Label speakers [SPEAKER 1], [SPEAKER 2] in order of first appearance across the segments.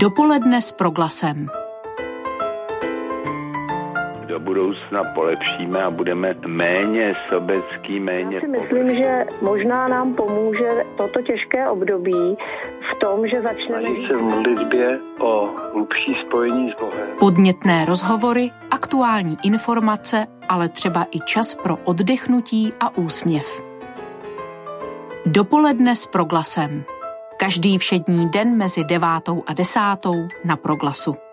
[SPEAKER 1] Dopoledne s proglasem
[SPEAKER 2] do budoucna polepšíme a budeme méně sobecký, méně...
[SPEAKER 3] Já si myslím, že možná nám pomůže toto těžké období v tom, že začneme...
[SPEAKER 4] Snaží se v modlitbě o hlubší spojení s Bohem.
[SPEAKER 1] Podnětné rozhovory, aktuální informace, ale třeba i čas pro oddechnutí a úsměv. Dopoledne s proglasem. Každý všední den mezi devátou a desátou na proglasu.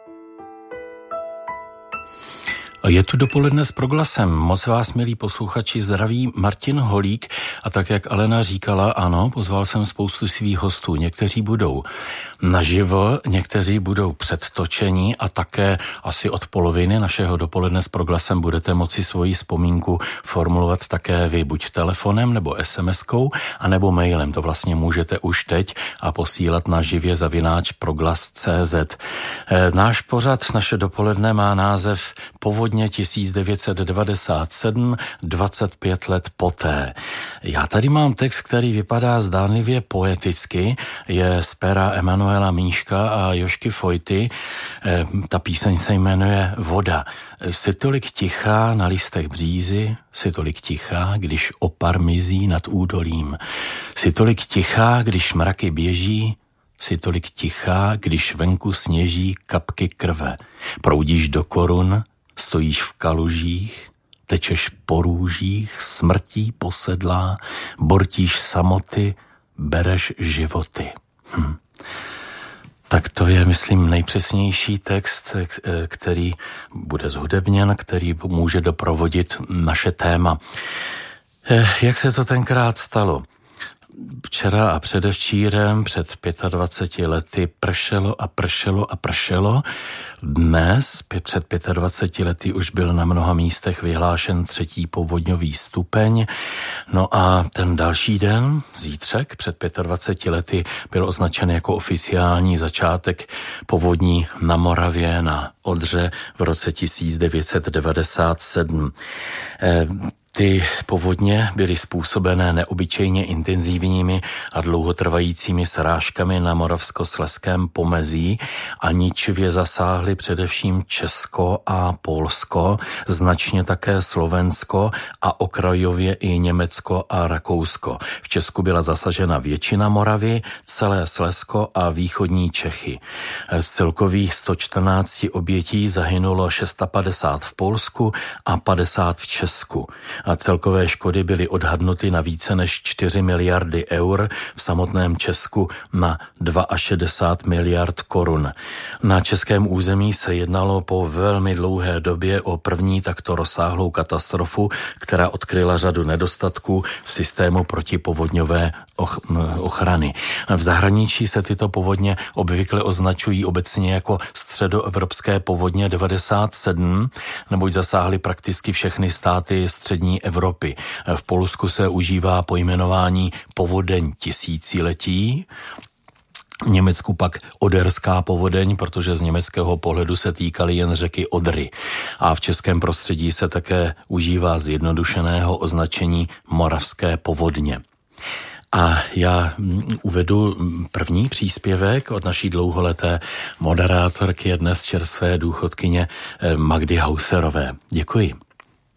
[SPEAKER 5] Je tu dopoledne s proglasem. Moc vás, milí posluchači, zdraví Martin Holík. A tak, jak Alena říkala, ano, pozval jsem spoustu svých hostů. Někteří budou naživo, někteří budou předtočení a také asi od poloviny našeho dopoledne s proglasem budete moci svoji vzpomínku formulovat také vy, buď telefonem nebo SMS-kou, anebo mailem. To vlastně můžete už teď a posílat na živě zavináč proglas.cz. E, náš pořad, naše dopoledne má název Povodní povodně 1997, 25 let poté. Já tady mám text, který vypadá zdánlivě poeticky, je z pera Emanuela Míška a Jošky Fojty. Eh, ta píseň se jmenuje Voda. Jsi tolik tichá na listech břízy, jsi tolik tichá, když opar mizí nad údolím. Jsi tolik tichá, když mraky běží, si tolik tichá, když venku sněží kapky krve. Proudíš do korun, Stojíš v kalužích, tečeš po růžích, smrtí posedlá, bortíš samoty, bereš životy. Hm. Tak to je, myslím, nejpřesnější text, který bude zhudebněn, který může doprovodit naše téma. Eh, jak se to tenkrát stalo? Včera a předevčírem před 25 lety pršelo a pršelo a pršelo. Dnes, před 25 lety, už byl na mnoha místech vyhlášen třetí povodňový stupeň. No a ten další den, zítřek, před 25 lety, byl označen jako oficiální začátek povodní na Moravě na Odře v roce 1997. Ty povodně byly způsobené neobyčejně intenzivními a dlouhotrvajícími srážkami na moravskosleském pomezí a ničivě zasáhly především Česko a Polsko, značně také Slovensko a okrajově i Německo a Rakousko. V Česku byla zasažena většina Moravy, celé Slesko a východní Čechy. Z celkových 114 obětí zahynulo 650 v Polsku a 50 v Česku a celkové škody byly odhadnuty na více než 4 miliardy eur, v samotném Česku na 62 miliard korun. Na českém území se jednalo po velmi dlouhé době o první takto rozsáhlou katastrofu, která odkryla řadu nedostatků v systému protipovodňové ochrany. V zahraničí se tyto povodně obvykle označují obecně jako středoevropské povodně 97, neboť zasáhly prakticky všechny státy střední Evropy. V Polsku se užívá pojmenování povodeň tisíciletí, v Německu pak Oderská povodeň, protože z německého pohledu se týkaly jen řeky Odry. A v českém prostředí se také užívá zjednodušeného označení Moravské povodně. A já mm, uvedu první příspěvek od naší dlouholeté moderátorky dnes čerstvé důchodkyně eh, Magdy Hauserové. Děkuji.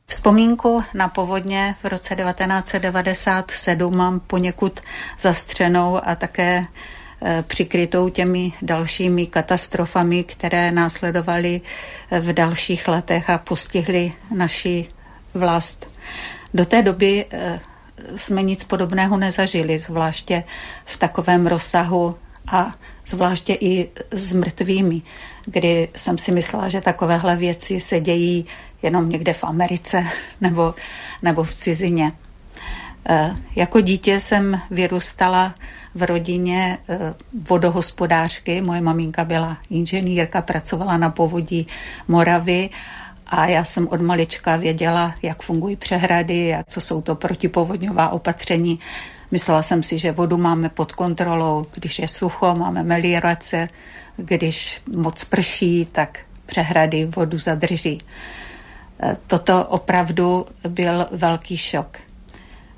[SPEAKER 6] Vzpomínku na povodně v roce 1997 mám poněkud zastřenou a také e, přikrytou těmi dalšími katastrofami, které následovaly v dalších letech a postihly naši vlast. Do té doby jsme nic podobného nezažili, zvláště v takovém rozsahu a zvláště i s mrtvými, kdy jsem si myslela, že takovéhle věci se dějí jenom někde v Americe nebo, nebo v cizině. E, jako dítě jsem vyrůstala v rodině e, vodohospodářky. Moje maminka byla inženýrka, pracovala na povodí Moravy a já jsem od malička věděla, jak fungují přehrady, a co jsou to protipovodňová opatření. Myslela jsem si, že vodu máme pod kontrolou, když je sucho, máme meliorace, když moc prší, tak přehrady vodu zadrží. Toto opravdu byl velký šok.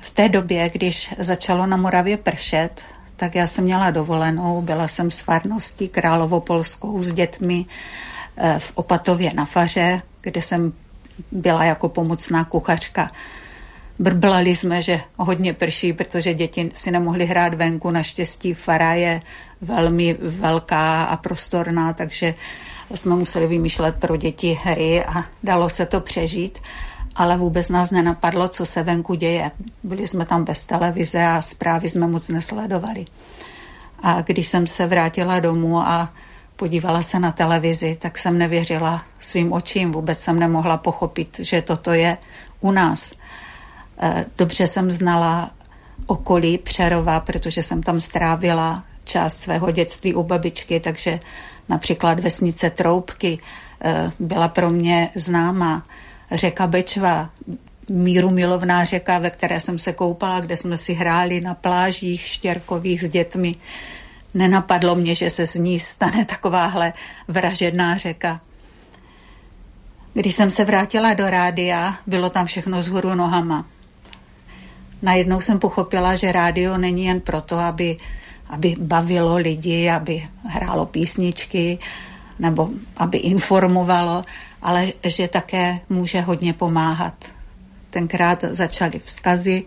[SPEAKER 6] V té době, když začalo na Moravě pršet, tak já jsem měla dovolenou, byla jsem s farností Královopolskou s dětmi eh, v Opatově na faře, kde jsem byla jako pomocná kuchařka. Brblali jsme, že hodně prší, protože děti si nemohly hrát venku. Naštěstí fara je velmi velká a prostorná, takže jsme museli vymýšlet pro děti hry a dalo se to přežít ale vůbec nás nenapadlo, co se venku děje. Byli jsme tam bez televize a zprávy jsme moc nesledovali. A když jsem se vrátila domů a podívala se na televizi, tak jsem nevěřila svým očím. Vůbec jsem nemohla pochopit, že toto je u nás. E, dobře jsem znala okolí Přerova, protože jsem tam strávila část svého dětství u babičky, takže například vesnice Troubky e, byla pro mě známá řeka Bečva, míru milovná řeka, ve které jsem se koupala, kde jsme si hráli na plážích štěrkových s dětmi. Nenapadlo mě, že se z ní stane takováhle vražedná řeka. Když jsem se vrátila do rádia, bylo tam všechno zhůru nohama. Najednou jsem pochopila, že rádio není jen proto, aby, aby bavilo lidi, aby hrálo písničky, nebo aby informovalo, ale že také může hodně pomáhat. Tenkrát začaly vzkazy,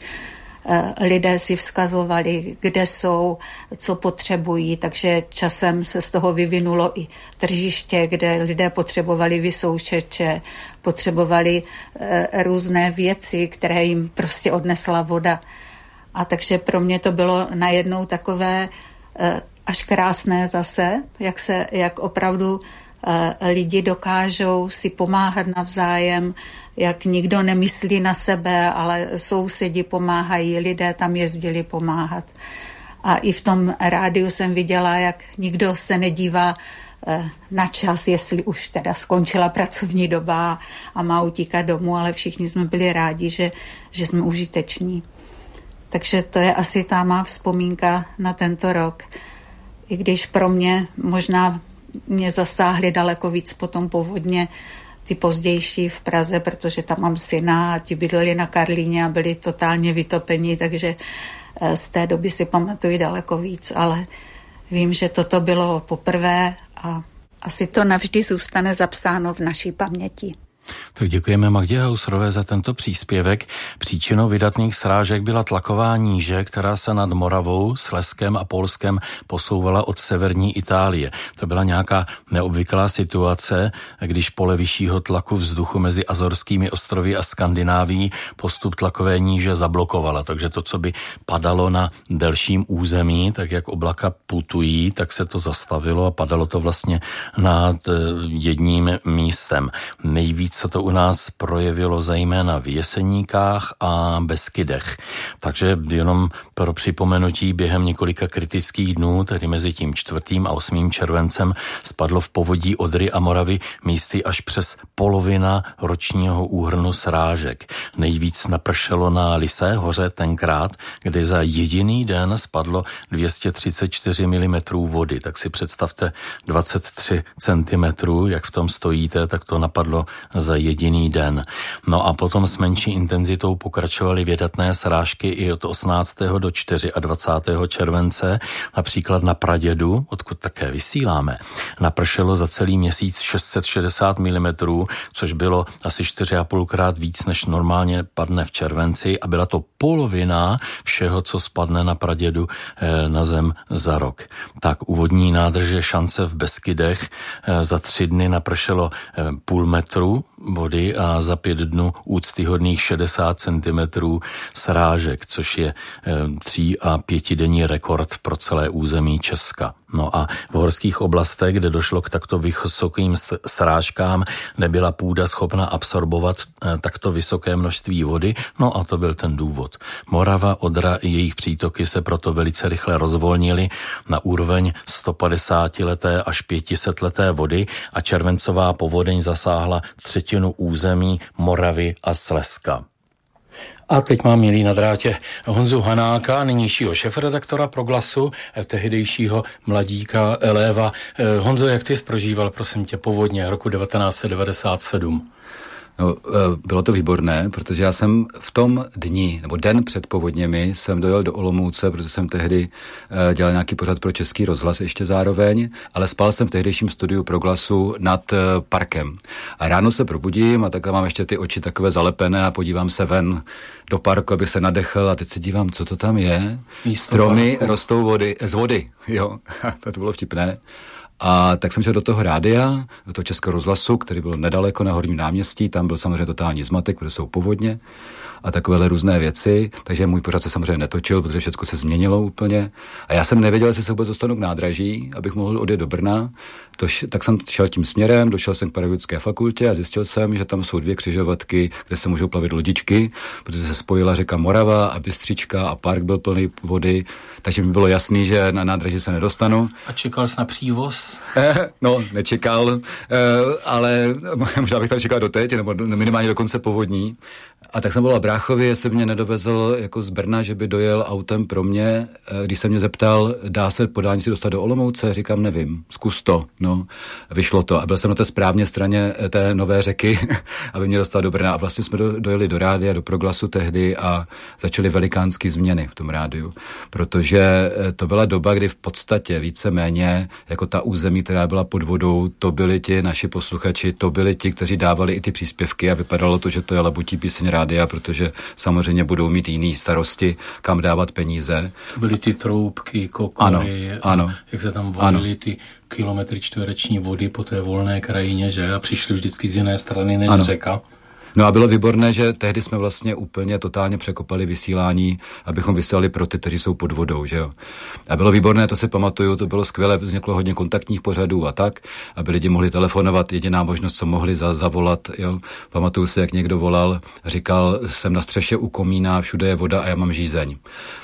[SPEAKER 6] lidé si vzkazovali, kde jsou, co potřebují, takže časem se z toho vyvinulo i tržiště, kde lidé potřebovali vysoušeče, potřebovali eh, různé věci, které jim prostě odnesla voda. A takže pro mě to bylo najednou takové eh, až krásné zase, jak se, jak opravdu Eh, lidi dokážou si pomáhat navzájem, jak nikdo nemyslí na sebe, ale sousedi pomáhají, lidé tam jezdili pomáhat. A i v tom rádiu jsem viděla, jak nikdo se nedívá eh, na čas, jestli už teda skončila pracovní doba a má utíkat domů, ale všichni jsme byli rádi, že, že jsme užiteční. Takže to je asi ta má vzpomínka na tento rok. I když pro mě možná mě zasáhly daleko víc potom povodně ty pozdější v Praze, protože tam mám syna a ti bydleli na Karlíně a byli totálně vytopeni, takže eh, z té doby si pamatuju daleko víc, ale vím, že toto bylo poprvé a asi to navždy zůstane zapsáno v naší paměti.
[SPEAKER 5] Tak děkujeme Magdě Hausrové za tento příspěvek. Příčinou vydatných srážek byla tlaková níže, která se nad Moravou, Sleskem a Polskem posouvala od severní Itálie. To byla nějaká neobvyklá situace, když pole vyššího tlaku vzduchu mezi Azorskými ostrovy a Skandinávií postup tlakové níže zablokovala. Takže to, co by padalo na delším území, tak jak oblaka putují, tak se to zastavilo a padalo to vlastně nad eh, jedním místem. Nejvíc se to u nás projevilo zejména v Jeseníkách a Beskydech. Takže jenom pro připomenutí během několika kritických dnů, tedy mezi tím 4. a 8. červencem, spadlo v povodí Odry a Moravy místy až přes polovina ročního úhrnu srážek. Nejvíc napršelo na Lisé hoře tenkrát, kdy za jediný den spadlo 234 mm vody. Tak si představte 23 cm, jak v tom stojíte, tak to napadlo za jediný den. No a potom s menší intenzitou pokračovaly vědatné srážky i od 18. do 24. července, například na Pradědu, odkud také vysíláme. Napršelo za celý měsíc 660 mm, což bylo asi 4,5 krát víc, než normálně padne v červenci a byla to polovina všeho, co spadne na Pradědu eh, na zem za rok. Tak úvodní nádrže šance v Beskydech eh, za tři dny napršelo eh, půl metru vody a za pět dnů úctyhodných 60 cm srážek, což je tří a pětidenní rekord pro celé území Česka. No a v horských oblastech, kde došlo k takto vysokým srážkám, nebyla půda schopna absorbovat eh, takto vysoké množství vody, no a to byl ten důvod. Morava, Odra i jejich přítoky se proto velice rychle rozvolnily na úroveň 150 leté až 500 leté vody a červencová povodeň zasáhla třetinu území Moravy a Slezska. A teď mám milý na drátě Honzu Hanáka, nynějšího šefredaktora Proglasu, eh, tehdejšího mladíka Eléva. Eh, Honzo, jak ty jsi prožíval, prosím tě, povodně roku 1997?
[SPEAKER 7] No, eh, bylo to výborné, protože já jsem v tom dni, nebo den před povodněmi, jsem dojel do Olomouce, protože jsem tehdy eh, dělal nějaký pořad pro Český rozhlas ještě zároveň, ale spal jsem v tehdejším studiu pro glasu nad eh, parkem. A ráno se probudím a takhle mám ještě ty oči takové zalepené a podívám se ven do parku, aby se nadechl a teď se dívám, co to tam je. Místo Stromy parku. rostou vody, z vody, jo, to bylo vtipné. A tak jsem šel do toho rádia, do toho Českého rozhlasu, který byl nedaleko na Horním náměstí, tam byl samozřejmě totální zmatek, protože jsou povodně a takovéhle různé věci, takže můj pořad se samozřejmě netočil, protože všechno se změnilo úplně. A já jsem nevěděl, jestli se vůbec dostanu k nádraží, abych mohl odjet do Brna. Doš, tak jsem šel tím směrem, došel jsem k pedagogické fakultě a zjistil jsem, že tam jsou dvě křižovatky, kde se můžou plavit lodičky, protože se spojila řeka Morava a Bystřička a park byl plný vody, takže mi bylo jasný, že na nádraží se nedostanu.
[SPEAKER 5] A čekal jsi na přívoz?
[SPEAKER 7] no, nečekal, eh, ale možná bych tam čekal doteď, nebo minimálně do konce povodní. A tak jsem byl bráchovi, jestli mě nedovezl jako z Brna, že by dojel autem pro mě. Eh, když se mě zeptal, dá se podání si dostat do Olomouce, říkám, nevím, zkus to. No, vyšlo to. A byl jsem na té správné straně eh, té nové řeky, aby mě dostal do Brna. A vlastně jsme do, dojeli do rádia, do proglasu tehdy a začaly velikánské změny v tom rádiu. Protože eh, to byla doba, kdy v podstatě více-méně jako ta území, která byla pod vodou, to byli ti naši posluchači, to byli ti, kteří dávali i ty příspěvky a vypadalo to, že to je labutí píseň rádia, protože samozřejmě budou mít jiný starosti, kam dávat peníze.
[SPEAKER 5] To byly ty troubky, kokory,
[SPEAKER 7] ano, ano,
[SPEAKER 5] jak se tam volily ty kilometry čtvereční vody po té volné krajině, že? A přišli vždycky z jiné strany než ano. řeka.
[SPEAKER 7] No a bylo výborné, že tehdy jsme vlastně úplně totálně překopali vysílání, abychom vysílali pro ty, kteří jsou pod vodou, že jo. A bylo výborné, to si pamatuju, to bylo skvělé, vzniklo hodně kontaktních pořadů a tak, aby lidi mohli telefonovat, jediná možnost, co mohli za, zavolat, jo. Pamatuju si, jak někdo volal, říkal, jsem na střeše u komína, všude je voda a já mám žízeň.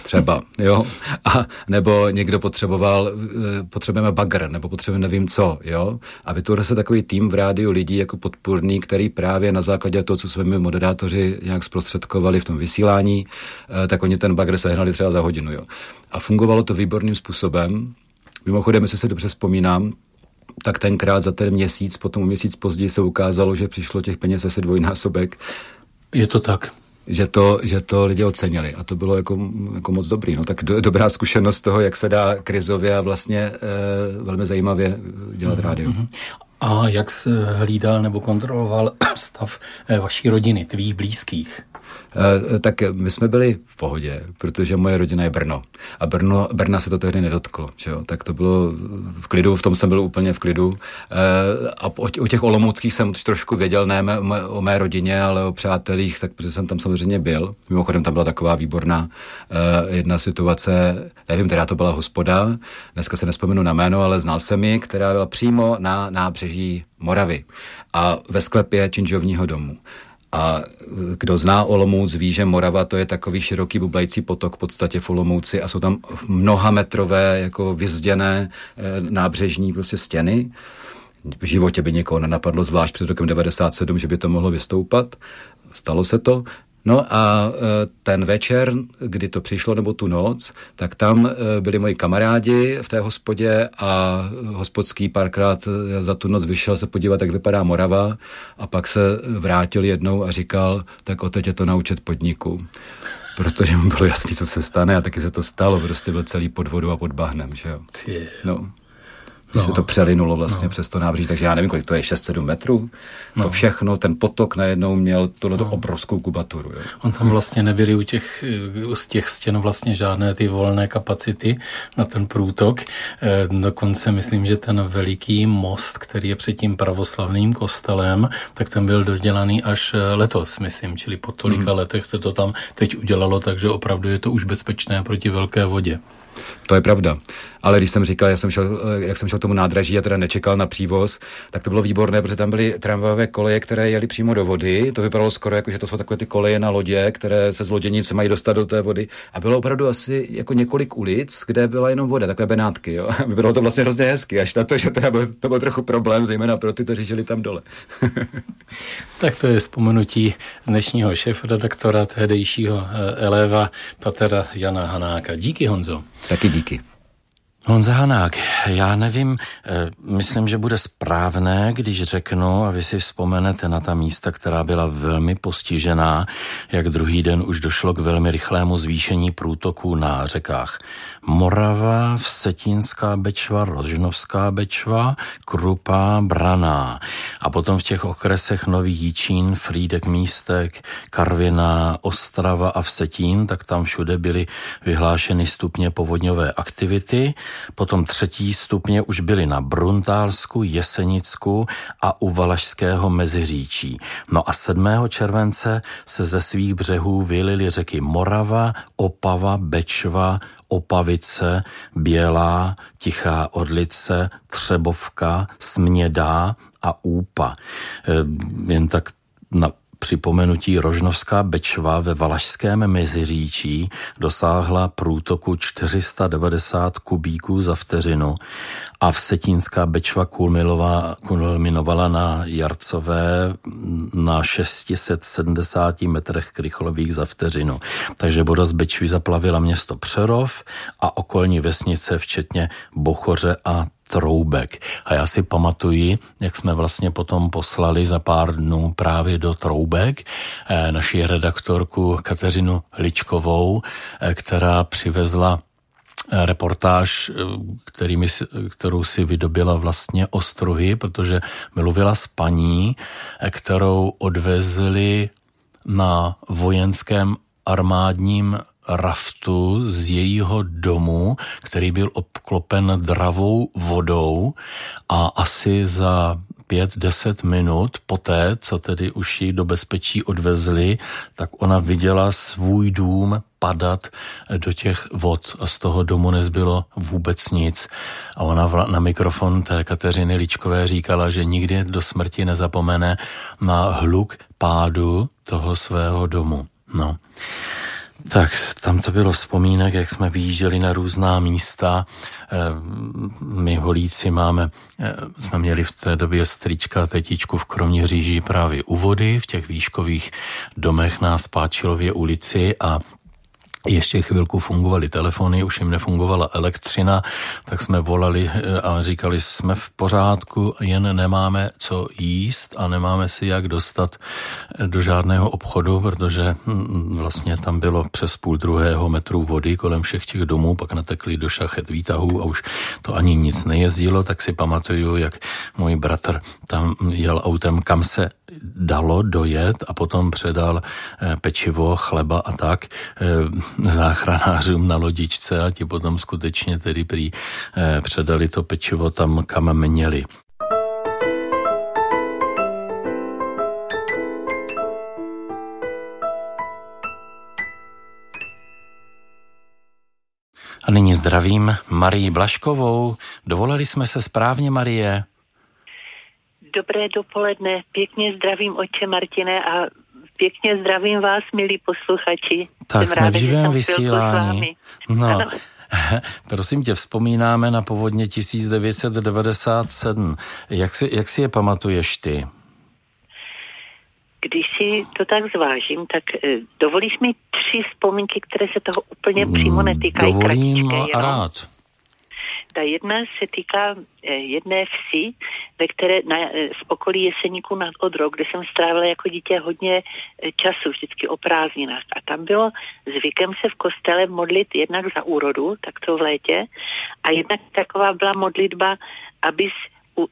[SPEAKER 7] Třeba, jo. A nebo někdo potřeboval, eh, potřebujeme bagr, nebo potřebujeme nevím co, jo. A vytvořil se takový tým v rádiu lidí jako podpůrný, který právě na základě toho, co jsme my moderátoři nějak zprostředkovali v tom vysílání, eh, tak oni ten bagr sehnali třeba za hodinu. Jo. A fungovalo to výborným způsobem. Mimochodem, jestli se dobře vzpomínám, tak tenkrát za ten měsíc, potom měsíc později se ukázalo, že přišlo těch peněz asi dvojnásobek.
[SPEAKER 5] Je to tak
[SPEAKER 7] že to, že to lidi ocenili a to bylo jako, jako moc dobrý. No, tak do, dobrá zkušenost toho, jak se dá krizově a vlastně e, velmi zajímavě dělat mm-hmm. rádio. Mhm.
[SPEAKER 5] A jak se hlídal nebo kontroloval stav eh, vaší rodiny, tvých blízkých?
[SPEAKER 7] Eh, tak my jsme byli v pohodě, protože moje rodina je Brno. A Brno, Brna se to tehdy nedotklo. Že jo? Tak to bylo v klidu, v tom jsem byl úplně v klidu. Eh, a o těch olomouckých jsem trošku věděl, ne o mé rodině, ale o přátelích, tak protože jsem tam samozřejmě byl. Mimochodem tam byla taková výborná jedna situace, nevím, která to byla hospoda, dneska se nespomenu na jméno, ale znal jsem ji, která byla přímo na nábřeží Moravy a ve sklepě činžovního domu. A kdo zná Olomouc, ví, že Morava to je takový široký bublající potok v podstatě v Olomouci a jsou tam mnoha metrové jako vyzděné e, nábřežní prostě stěny. V životě by někoho nenapadlo, zvlášť před rokem 97, že by to mohlo vystoupat. Stalo se to. No a e, ten večer, kdy to přišlo, nebo tu noc, tak tam e, byli moji kamarádi v té hospodě a hospodský párkrát e, za tu noc vyšel se podívat, jak vypadá Morava a pak se vrátil jednou a říkal, tak o teď je to naučet podniku. Protože mu bylo jasný, co se stane a taky se to stalo, prostě byl celý pod vodu a pod bahnem, že jo. No no. se to přelinulo vlastně no. přes to nábří, takže já nevím, kolik to je, 6-7 metrů. No. To všechno, ten potok najednou měl tuhle no. obrovskou kubaturu. Jo.
[SPEAKER 5] On tam vlastně nebyly u těch, z těch stěn vlastně žádné ty volné kapacity na ten průtok. E, dokonce myslím, že ten veliký most, který je před tím pravoslavným kostelem, tak ten byl dodělaný až e, letos, myslím, čili po tolika hmm. letech se to tam teď udělalo, takže opravdu je to už bezpečné proti velké vodě.
[SPEAKER 7] To je pravda. Ale když jsem říkal, jak jsem šel, jak jsem šel k tomu nádraží a teda nečekal na přívoz, tak to bylo výborné, protože tam byly tramvajové koleje, které jeli přímo do vody. To vypadalo skoro jako, že to jsou takové ty koleje na lodě, které se z loděnice mají dostat do té vody. A bylo opravdu asi jako několik ulic, kde byla jenom voda, takové benátky. Jo? Bylo to vlastně hrozně hezky, až na to, že teda byl, to byl trochu problém, zejména pro ty, kteří žili tam dole.
[SPEAKER 5] tak to je vzpomenutí dnešního šéf-redaktora tehdejšího eh, Eleva Patera Jana Hanáka. Díky Honzo.
[SPEAKER 7] Taky díky.
[SPEAKER 5] Honza Hanák, já nevím, eh, myslím, že bude správné, když řeknu, a vy si vzpomenete na ta místa, která byla velmi postižená, jak druhý den už došlo k velmi rychlému zvýšení průtoků na řekách Morava, Vsetínská Bečva, Rožnovská Bečva, Krupa, Braná. A potom v těch okresech Nový Jíčín, Frídek Místek, Karvina, Ostrava a Vsetín, tak tam všude byly vyhlášeny stupně povodňové aktivity. Potom třetí stupně už byly na Bruntálsku, Jesenicku a u Valašského Meziříčí. No a 7. července se ze svých břehů vylily řeky Morava, Opava, Bečva, Opavice, Bělá, Tichá Orlice, Třebovka, Smědá a Úpa. E, jen tak na připomenutí Rožnovská Bečva ve Valašském Meziříčí dosáhla průtoku 490 kubíků za vteřinu a Vsetínská Bečva kulminovala na Jarcové na 670 metrech krychlových za vteřinu. Takže voda z Bečvy zaplavila město Přerov a okolní vesnice, včetně Bochoře a Troubek. A já si pamatuji, jak jsme vlastně potom poslali za pár dnů právě do Troubek eh, naši redaktorku Kateřinu Ličkovou, eh, která přivezla eh, reportáž, kterými, kterou si vydobila vlastně ostruhy, protože mluvila s paní, kterou odvezli na vojenském armádním raftu z jejího domu, který byl obklopen dravou vodou a asi za pět, deset minut poté, co tedy už ji do bezpečí odvezli, tak ona viděla svůj dům padat do těch vod a z toho domu nezbylo vůbec nic. A ona na mikrofon té Kateřiny Ličkové říkala, že nikdy do smrti nezapomene na hluk pádu toho svého domu. No. Tak tam to bylo vzpomínek, jak jsme vyjížděli na různá místa. Eh, my holíci máme, eh, jsme měli v té době strička tetičku v Kroměříži právě u vody, v těch výškových domech na Spáčilově ulici a ještě chvilku fungovaly telefony, už jim nefungovala elektřina, tak jsme volali eh, a říkali, jsme v pořádku, jen nemáme co jíst a nemáme si jak dostat eh, do žádného obchodu, protože hm, vlastně tam bylo přes půl druhého metru vody kolem všech těch domů, pak natekli do šachet výtahů a už to ani nic nejezdilo, tak si pamatuju, jak můj bratr tam jel autem, kam se dalo dojet a potom předal eh, pečivo, chleba a tak záchranářům na lodičce a ti potom skutečně tedy prý eh, předali to pečivo tam, kam měli. A nyní zdravím Marii Blaškovou. Dovolali jsme se správně, Marie?
[SPEAKER 8] Dobré dopoledne, pěkně zdravím oče Martine a Pěkně zdravím vás, milí posluchači.
[SPEAKER 5] Tak Jsem jsme ráda, v živém vysílání. No. Prosím tě, vzpomínáme na povodně 1997. Jak si, jak si je pamatuješ ty?
[SPEAKER 8] Když si to tak zvážím, tak eh, dovolíš mi tři vzpomínky, které se toho úplně přímo netýkají.
[SPEAKER 5] Dovolím kratičké, a rád.
[SPEAKER 8] Ta jedna se týká eh, jedné vsi, ve které na, eh, v okolí Jeseníku nad Odrou, kde jsem strávila jako dítě hodně eh, času, vždycky o prázdninách. A tam bylo zvykem se v kostele modlit jednak za úrodu, tak to v létě, a jednak taková byla modlitba, abys uh,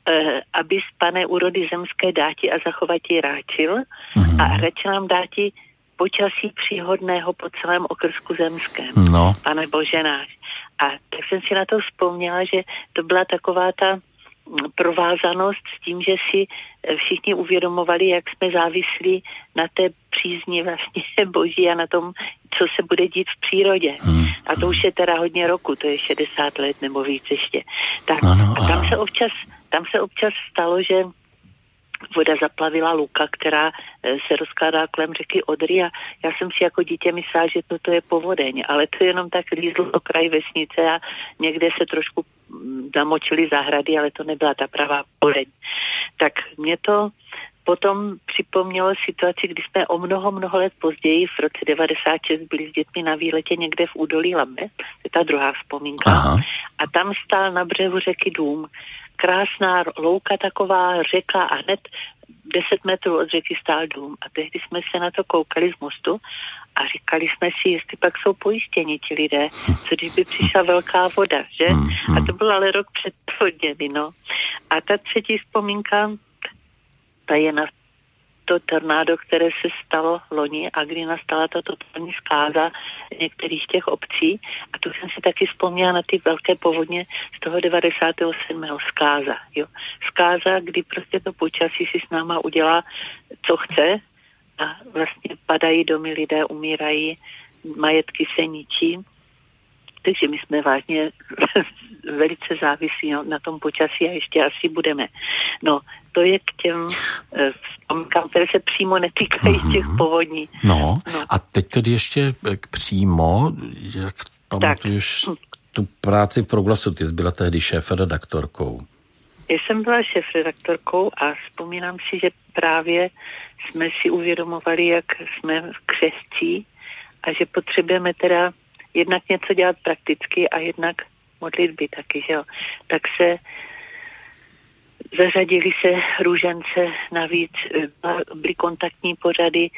[SPEAKER 8] abys pane úrody zemské dáti a zachovatí ráčil mm-hmm. a radši nám dáti počasí příhodného po celém okrsku zemském. No. Pane Bože náš. A tak jsem si na to vzpomněla, že to byla taková ta provázanost s tím, že si všichni uvědomovali, jak jsme závislí na té přízni vlastně boží a na tom, co se bude dít v přírodě. Hmm. A to už je teda hodně roku, to je 60 let nebo víc ještě. Tak ano, a tam se občas, tam se občas stalo, že voda zaplavila luka, která eh, se rozkládá kolem řeky Odry a já jsem si jako dítě myslela, že toto je povodeň, ale to jenom tak lízlo do kraj vesnice a někde se trošku mm, zamočily zahrady, ale to nebyla ta pravá povodeň. Tak mě to potom připomnělo situaci, kdy jsme o mnoho, mnoho let později, v roce 96, byli s dětmi na výletě někde v údolí Labe, to je ta druhá vzpomínka,
[SPEAKER 5] Aha.
[SPEAKER 8] a tam stál na břehu řeky dům, krásná louka taková řeka a hned 10 metrů od řeky stál dům a tehdy jsme se na to koukali z mostu a říkali jsme si, jestli pak jsou pojištěni ti lidé, co když by přišla velká voda, že? A to byl ale rok před povodněmi, no. A ta třetí vzpomínka, ta je na to tornádo, které se stalo loni a kdy nastala ta totální zkáza některých těch obcí. A tu jsem si taky vzpomněla na ty velké povodně z toho 97. zkáza. Jo. Zkáza, kdy prostě to počasí si s náma udělá, co chce a vlastně padají domy, lidé umírají, majetky se ničí. Takže my jsme vážně velice závislí na tom počasí a ještě asi budeme. No, to je k těm eh, vzpomínkám, které se přímo netýkají těch povodní.
[SPEAKER 5] No, a teď tedy ještě k přímo, jak pamatuješ tu práci v proglasu, ty jsi byla tehdy šéf-redaktorkou.
[SPEAKER 8] Já jsem byla šéf-redaktorkou a vzpomínám si, že právě jsme si uvědomovali, jak jsme křescí a že potřebujeme teda jednak něco dělat prakticky a jednak modlitby taky, že jo. Tak se zařadili se růžence navíc, byly kontaktní pořady,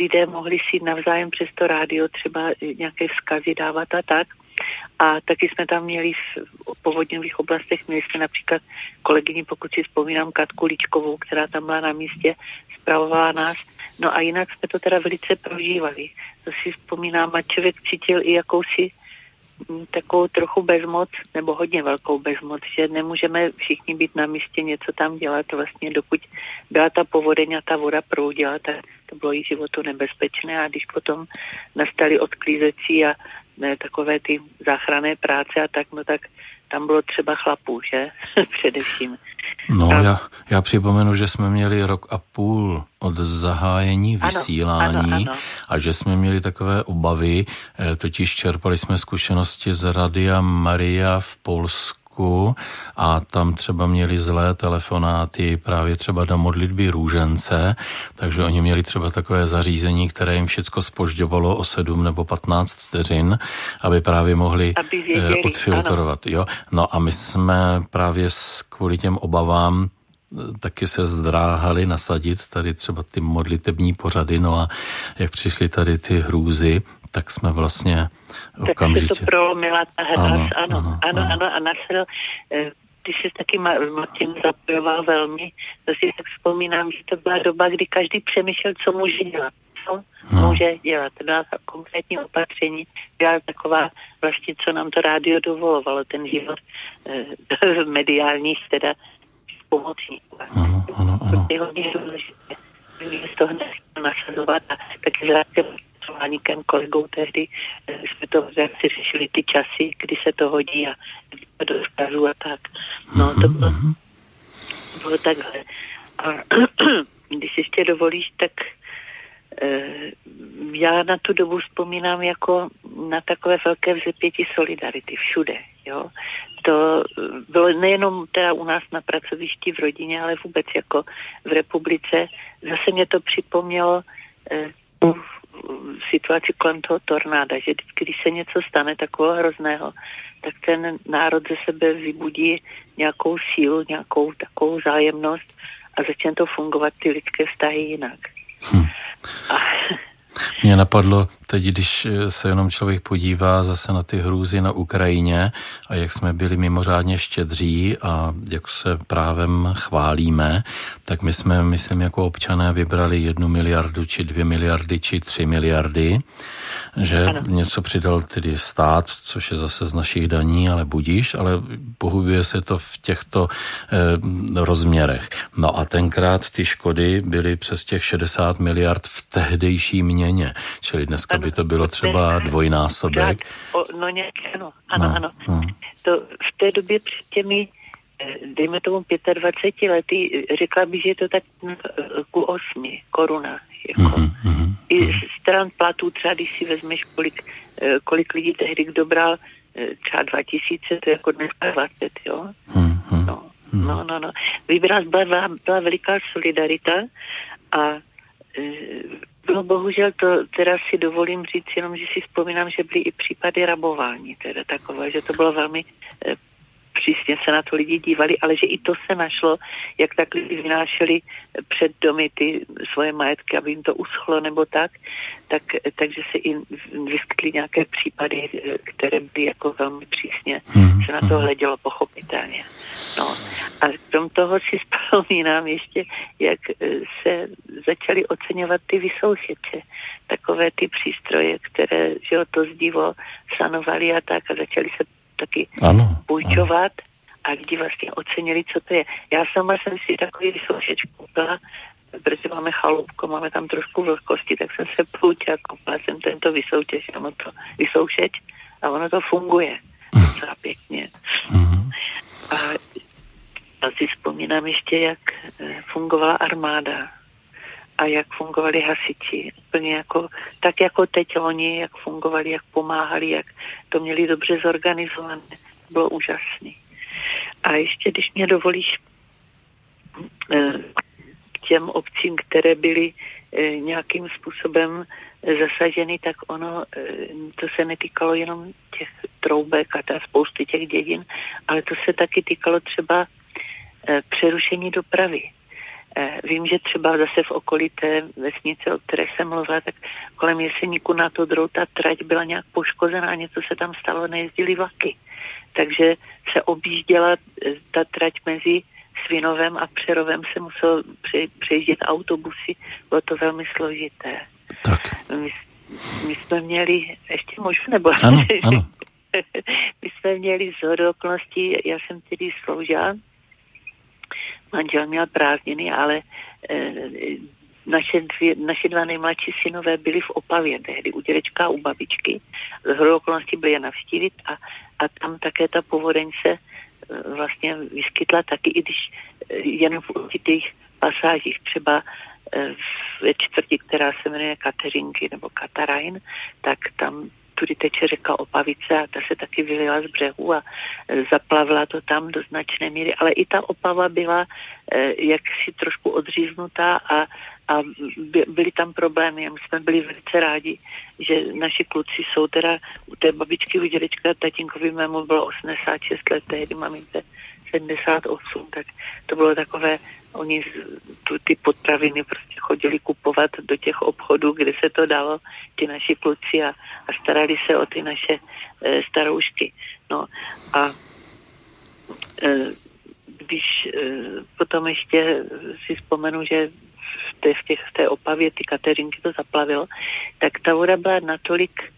[SPEAKER 8] lidé mohli si navzájem přes to rádio třeba nějaké vzkazy dávat a tak. A taky jsme tam měli v povodňových oblastech, měli jsme například kolegyni, pokud si vzpomínám, Katku Ličkovou, která tam byla na místě, zpravovala nás. No a jinak jsme to teda velice prožívali. To si vzpomínám a člověk cítil i jakousi takovou trochu bezmoc, nebo hodně velkou bezmoc, že nemůžeme všichni být na místě, něco tam dělat. Vlastně dokud byla ta povodeň a ta voda proudila, tak to bylo i životu nebezpečné a když potom nastali odklízecí a ne, takové ty záchranné práce a tak, no tak tam bylo třeba chlapů, že? Především.
[SPEAKER 5] No, a... já, já připomenu, že jsme měli rok a půl od zahájení vysílání
[SPEAKER 8] ano, ano, ano.
[SPEAKER 5] a že jsme měli takové obavy, totiž čerpali jsme zkušenosti z Radia Maria v Polsku, a tam třeba měli zlé telefonáty právě třeba do modlitby růžence, takže oni měli třeba takové zařízení, které jim všecko spožďovalo o 7 nebo 15 vteřin, aby právě mohli
[SPEAKER 8] aby věděli,
[SPEAKER 5] odfiltrovat. Jo? No a my jsme právě kvůli těm obavám taky se zdráhali nasadit tady třeba ty modlitební pořady, no a jak přišly tady ty hrůzy, tak jsme vlastně okamžitě...
[SPEAKER 8] Tak se to prolomila ta hráz, ano, ano, ano, ano, ano a nasel, ty jsi taky Martin zapojoval velmi, to si tak vzpomínám, že to byla doba, kdy každý přemýšlel, co může dělat. Co no. může dělat, teda konkrétní opatření, byla taková vlastně, co nám to rádio dovolovalo, ten život eh, mediálních teda pomocníků.
[SPEAKER 5] Ano, ano, ano.
[SPEAKER 8] Je hodně důležité, z toho nasazovat a taky s Váníkem kolegou tehdy jsme to si řešili ty časy, kdy se to hodí a kdy to doskazu a tak. No, to bylo, bylo takhle. A když ještě dovolíš, tak já na tu dobu vzpomínám jako na takové velké vzepětí solidarity všude. Jo? To bylo nejenom teda u nás na pracovišti v rodině, ale vůbec jako v republice. Zase mě to připomnělo eh, tu situaci kolem toho tornáda, že vždycky, když se něco stane takového hrozného, tak ten národ ze sebe vybudí nějakou sílu, nějakou takovou zájemnost a začne to fungovat ty lidské vztahy jinak. Hm.
[SPEAKER 5] A... Mě napadlo teď, když se jenom člověk podívá zase na ty hrůzy na Ukrajině a jak jsme byli mimořádně štědří a jak se právem chválíme, tak my jsme, myslím, jako občané vybrali jednu miliardu, či dvě miliardy, či tři miliardy, že ano. něco přidal tedy stát, což je zase z našich daní, ale budíš, ale pohybuje se to v těchto eh, rozměrech. No a tenkrát ty škody byly přes těch 60 miliard v tehdejší měně, čili dneska ano, by to bylo třeba dvojnásobek.
[SPEAKER 8] No nějak, ano, ano, no, ano. No. To v té době před těmi dejme tomu 25 lety, řekla bych, že je to tak ku 8 koruna. Jako. Mm-hmm, I stran platů třeba, když si vezmeš, kolik, kolik lidí tehdy kdo bral, třeba 2000, to je jako dneska 20, jo.
[SPEAKER 5] Mm-hmm. No.
[SPEAKER 8] No, no, no. Vybral byla, byla veliká solidarita a bylo bohužel to, teda si dovolím říct jenom, že si vzpomínám, že byly i případy rabování, teda takové, že to bylo velmi e, přísně se na to lidi dívali, ale že i to se našlo, jak tak lidi vynášeli před domy ty svoje majetky, aby jim to uschlo nebo tak, tak takže se i vyskytly nějaké případy, které byly jako velmi přísně, mm. se na to hledělo pochopitelně. No. A krom toho si vzpomínám ještě, jak se začaly oceňovat ty vysoušeče, takové ty přístroje, které že to zdivo sanovaly a tak a začaly se taky ano, půjčovat ano. a lidi vlastně ocenili, co to je. Já sama jsem si takový vysoušeč koupila, protože máme chalupko, máme tam trošku vlhkosti, tak jsem se půjčila, koupila jsem tento vysoušeč, ono to vysoušeč a ono to funguje docela pěkně. Mhm. A, a si vzpomínám ještě, jak eh, fungovala armáda a jak fungovali hasiči. Úplně jako, tak jako teď oni, jak fungovali, jak pomáhali, jak to měli dobře zorganizované. Bylo úžasný. A ještě, když mě dovolíš eh, k těm obcím, které byly eh, nějakým způsobem zasaženy, tak ono, eh, to se netýkalo jenom těch troubek a ta spousty těch dědin, ale to se taky týkalo třeba přerušení dopravy. Eh, vím, že třeba zase v okolí té vesnice, o které jsem mluvila, tak kolem Jeseníku na to drou ta trať byla nějak poškozená, něco se tam stalo, nejezdili vlaky. Takže se objížděla eh, ta trať mezi Svinovem a Přerovem se musel přejíždět autobusy, bylo to velmi složité.
[SPEAKER 5] Tak.
[SPEAKER 8] My, my jsme měli, ještě možná, nebo...
[SPEAKER 5] Ano, ano.
[SPEAKER 8] my jsme měli z okolností, já jsem tedy sloužila manžel měl prázdniny, ale e, naše, dvě, naše dva nejmladší synové byli v Opavě tehdy, u dědečka u babičky. Z okolností byli je navštívit a, a tam také ta povodeň se e, vlastně vyskytla taky, i když e, jen v určitých pasážích, třeba ve čtvrti, která se jmenuje Kateřinky nebo Katarajn, tak tam tudy teče řeka Opavice a ta se taky vylila z břehu a e, zaplavila to tam do značné míry, ale i ta Opava byla e, jaksi trošku odříznutá a, a byly tam problémy. A my jsme byli velice rádi, že naši kluci jsou teda u té babičky, u dědečka, tatínkovi mému bylo 86 let, tehdy mamince 78, tak to bylo takové, oni tu, ty potraviny prostě chodili kupovat do těch obchodů, kde se to dalo, ty naši kluci a, a starali se o ty naše e, staroušky. No a e, když e, potom ještě si vzpomenu, že v té, v těch, v té opavě ty Kateřinky to zaplavilo, tak ta voda byla natolik e,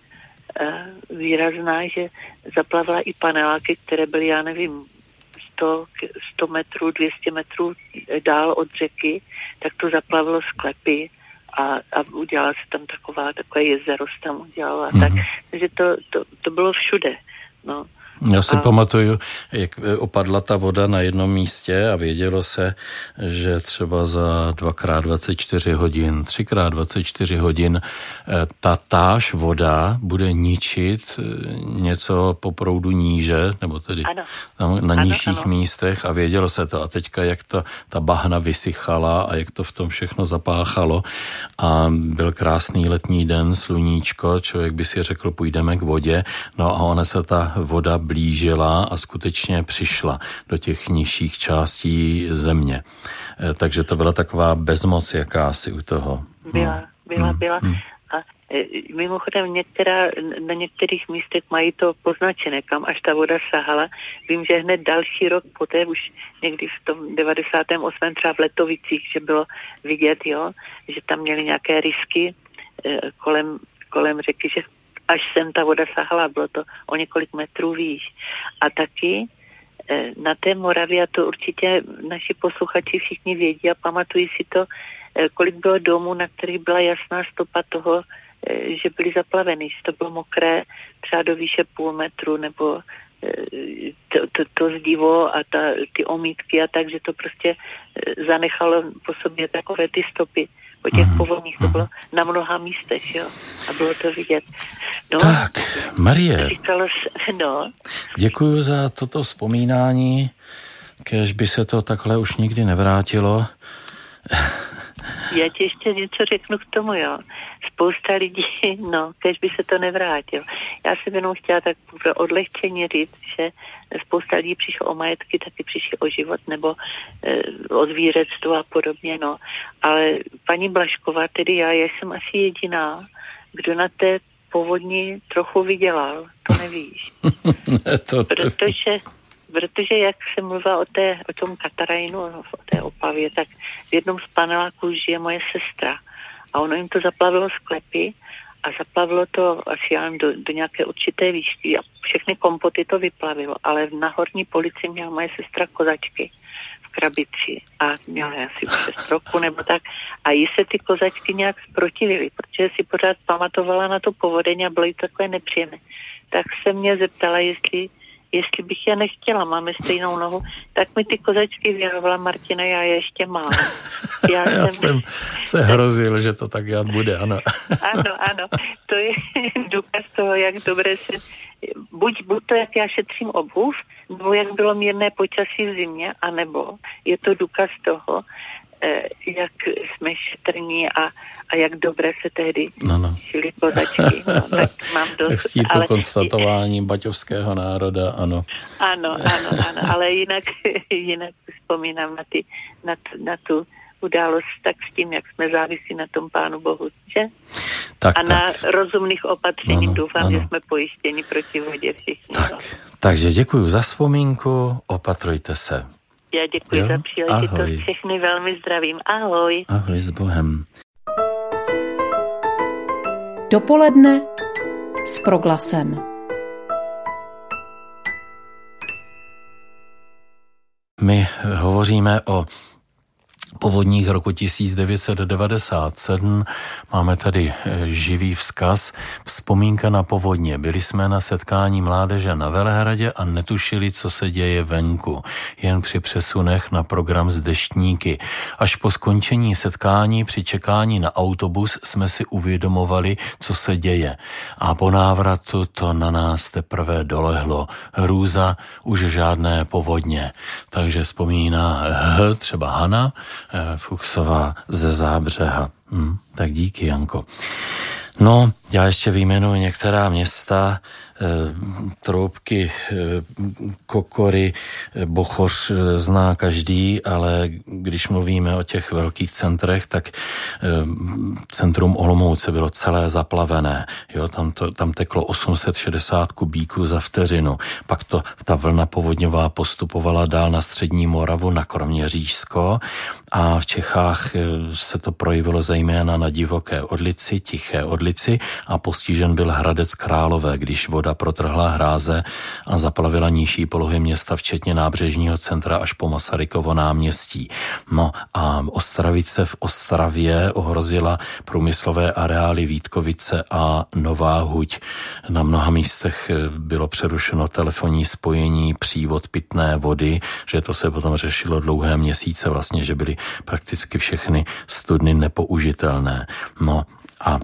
[SPEAKER 8] výrazná, že zaplavila i paneláky, které byly, já nevím, 100, 100 metrů, 200 metrů dál od řeky, tak to zaplavilo sklepy a, a udělala se tam taková, takové jezero se tam udělalo a mm-hmm. tak. Takže to, to, to bylo všude. No.
[SPEAKER 5] Já si a... pamatuju, jak opadla ta voda na jednom místě a vědělo se, že třeba za 2x24 hodin, 3x24 hodin eh, ta táž voda bude ničit eh, něco po proudu níže, nebo tedy
[SPEAKER 8] ano.
[SPEAKER 5] tam na ano, nižších ano. místech a vědělo se to. A teďka, jak ta, ta bahna vysychala a jak to v tom všechno zapáchalo a byl krásný letní den, sluníčko, člověk by si řekl, půjdeme k vodě, no a ona se ta voda blížila a skutečně přišla do těch nižších částí země. Eh, takže to byla taková bezmoc jakási u toho.
[SPEAKER 8] Byla, hmm. byla, hmm. byla. Hmm. A eh, mimochodem některá, na některých místech mají to poznačené, kam až ta voda sahala. Vím, že hned další rok poté, už někdy v tom 98. třeba v Letovicích, že bylo vidět, jo, že tam měli nějaké risky eh, kolem, kolem řeky, že až sem ta voda sahala, bylo to o několik metrů výš. A taky eh, na té Moravě, a to určitě naši posluchači všichni vědí a pamatují si to, eh, kolik bylo domů, na kterých byla jasná stopa toho, eh, že byly zaplaveny, že to bylo mokré třeba do výše půl metru nebo to, to, zdivo a ta, ty omítky a tak, že to prostě zanechalo po sobě takové ty stopy po těch mm. povodních, to bylo na mnoha místech, jo, a bylo to vidět.
[SPEAKER 5] No, tak, Marie,
[SPEAKER 8] říkalo no.
[SPEAKER 5] děkuji za toto vzpomínání kež by se to takhle už nikdy nevrátilo.
[SPEAKER 8] Já ti ještě něco řeknu k tomu, jo. Spousta lidí, no, kež by se to nevrátil. Já jsem jenom chtěla tak pro odlehčení říct, že spousta lidí přišlo o majetky, taky přišli o život nebo e, o zvířectvo a podobně, no. Ale paní Blašková, tedy já, já jsem asi jediná, kdo na té povodní trochu vydělal, to nevíš.
[SPEAKER 5] ne, to
[SPEAKER 8] protože, protože jak jsem mluvila o, té, o tom Katarajnu, o té opavě, tak v jednom z paneláků žije moje sestra. A ono jim to zaplavilo sklepy a zaplavilo to asi já do, do nějaké určité výšky a všechny kompoty to vyplavilo, ale na horní polici měla moje sestra kozačky v krabici a měla asi 6 roku nebo tak. A jí se ty kozačky nějak zprotivily, protože si pořád pamatovala na to povodeň a bylo jí takové nepříjemné. Tak se mě zeptala, jestli jestli bych je nechtěla, máme stejnou nohu, tak mi ty kozačky věnovala Martina, já je ještě mám.
[SPEAKER 5] Já, já jsem, jsem se hrozil, že to tak já bude, ano.
[SPEAKER 8] ano, ano, to je důkaz toho, jak dobré se, buď, buď to, jak já šetřím obuv, nebo jak bylo mírné počasí v zimě, anebo je to důkaz toho, jak jsme šetrní a, a jak dobré se tehdy no, no. šili kozačky. No, tak mám dost,
[SPEAKER 5] tak to ale... konstatování baťovského národa, ano.
[SPEAKER 8] Ano, ano, ano, ale jinak, jinak vzpomínám na, ty, na, tu, na tu událost tak s tím, jak jsme závisí na tom Pánu Bohu, že?
[SPEAKER 5] Tak,
[SPEAKER 8] a
[SPEAKER 5] tak.
[SPEAKER 8] na rozumných opatřeních doufám, ano. že jsme pojištěni proti vodě všichni.
[SPEAKER 5] Tak.
[SPEAKER 8] No.
[SPEAKER 5] Takže děkuji za vzpomínku, opatrujte se.
[SPEAKER 8] Já děkuji jo? za příležitost. Ahoj. Všechny velmi zdravím. Ahoj.
[SPEAKER 5] Ahoj s Bohem.
[SPEAKER 1] Dopoledne s proglasem.
[SPEAKER 5] My hovoříme o povodních roku 1997. Máme tady eh, živý vzkaz, vzpomínka na povodně. Byli jsme na setkání mládeže na Velehradě a netušili, co se děje venku, jen při přesunech na program z deštníky. Až po skončení setkání při čekání na autobus jsme si uvědomovali, co se děje. A po návratu to na nás teprve dolehlo. Hrůza, už žádné povodně. Takže vzpomíná H, třeba Hana, Fuchsová ze Zábřeha. Hm, tak díky, Janko. No, já ještě vyjmenuji některá města, Eh, troubky, eh, kokory, eh, bochoř zná každý, ale když mluvíme o těch velkých centrech, tak centrum Olomouce bylo celé zaplavené. Jo, tam, to, tam teklo 860 kubíků za vteřinu. Pak to, ta vlna povodňová postupovala dál na střední Moravu, na Kroměřížsko a v Čechách se to projevilo zejména na divoké odlici, tiché odlici a postižen byl Hradec Králové, když voda voda protrhla hráze a zaplavila nižší polohy města, včetně nábřežního centra až po Masarykovo náměstí. No a Ostravice v Ostravě ohrozila průmyslové areály Vítkovice a Nová Huť. Na mnoha místech bylo přerušeno telefonní spojení, přívod pitné vody, že to se potom řešilo dlouhé měsíce vlastně, že byly prakticky všechny studny nepoužitelné. No a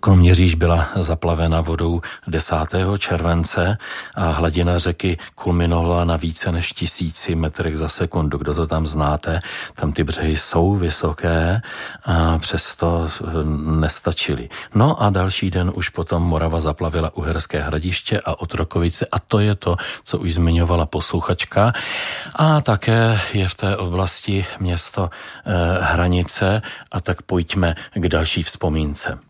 [SPEAKER 5] Kroměříž byla zaplavena vodou 10. července a hladina řeky kulminovala na více než tisíci metrech za sekundu. Kdo to tam znáte, tam ty břehy jsou vysoké a přesto eh, nestačily. No a další den už potom Morava zaplavila Uherské hradiště a Otrokovice a to je to, co už zmiňovala posluchačka. A také je v té oblasti město eh, Hranice a tak pojďme k další vzpomínce.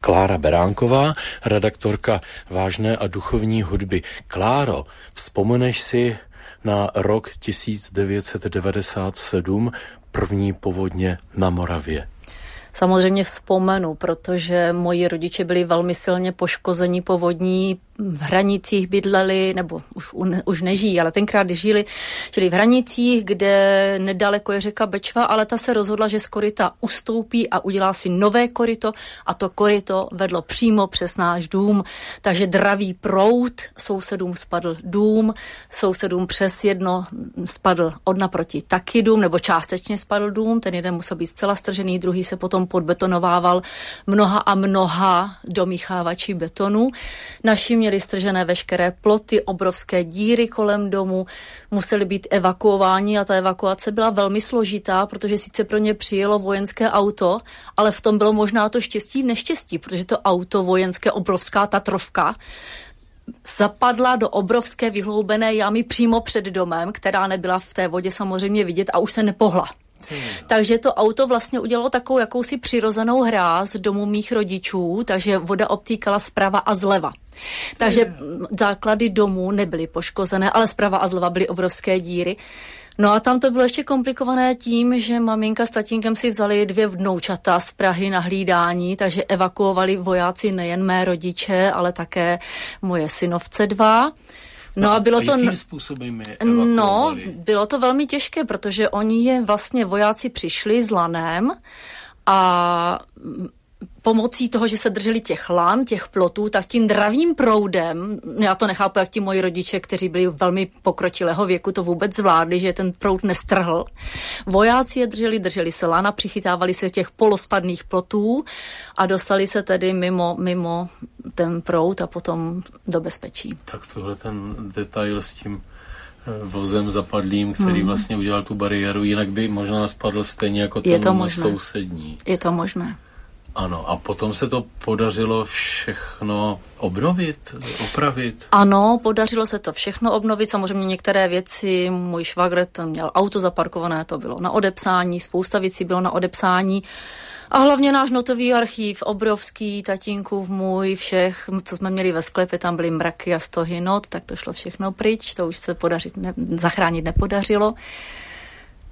[SPEAKER 5] Klára Beránková, redaktorka vážné a duchovní hudby. Kláro, vzpomeneš si na rok 1997, první povodně na Moravě?
[SPEAKER 9] Samozřejmě vzpomenu, protože moji rodiče byli velmi silně poškození povodní v hranicích bydleli, nebo už, už nežijí, ale tenkrát, když žili, žili v hranicích, kde nedaleko je řeka Bečva, ale ta se rozhodla, že z koryta ustoupí a udělá si nové koryto a to koryto vedlo přímo přes náš dům. Takže dravý prout, sousedům spadl dům, sousedům přes jedno spadl od naproti taky dům, nebo částečně spadl dům, ten jeden musel být zcela stržený, druhý se potom potom podbetonovával mnoha a mnoha domíchávačí betonu. Naši měli stržené veškeré ploty, obrovské díry kolem domu, museli být evakuováni a ta evakuace byla velmi složitá, protože sice pro ně přijelo vojenské auto, ale v tom bylo možná to štěstí v neštěstí, protože to auto vojenské, obrovská Tatrovka, zapadla do obrovské vyhloubené jámy přímo před domem, která nebyla v té vodě samozřejmě vidět a už se nepohla. Hmm. Takže to auto vlastně udělalo takovou jakousi přirozenou hráz domu mých rodičů, takže voda obtýkala zprava a zleva. Takže základy domů nebyly poškozené, ale zprava a zleva byly obrovské díry. No a tam to bylo ještě komplikované tím, že maminka s tatínkem si vzali dvě vnoučata z Prahy na hlídání, takže evakuovali vojáci nejen mé rodiče, ale také moje synovce dva.
[SPEAKER 5] No, no a bylo a to... Jakým způsobem je No,
[SPEAKER 9] bylo to velmi těžké, protože oni je vlastně vojáci přišli s lanem a pomocí toho, že se drželi těch lan, těch plotů, tak tím dravým proudem, já to nechápu, jak ti moji rodiče, kteří byli velmi pokročilého věku, to vůbec zvládli, že ten proud nestrhl. Vojáci je drželi, drželi se lana, přichytávali se těch polospadných plotů a dostali se tedy mimo, mimo ten proud a potom do bezpečí.
[SPEAKER 5] Tak tohle ten detail s tím eh, vozem zapadlým, který hmm. vlastně udělal tu bariéru, jinak by možná spadl stejně jako ten je to možné. sousední.
[SPEAKER 9] Je to možné.
[SPEAKER 5] Ano, a potom se to podařilo všechno obnovit, opravit?
[SPEAKER 9] Ano, podařilo se to všechno obnovit. Samozřejmě některé věci, můj švagr ten měl auto zaparkované, to bylo na odepsání, spousta věcí bylo na odepsání. A hlavně náš notový archív, obrovský, tatínkův můj, všech, co jsme měli ve sklepě, tam byly mraky a stohy not, tak to šlo všechno pryč, to už se podařit ne, zachránit nepodařilo.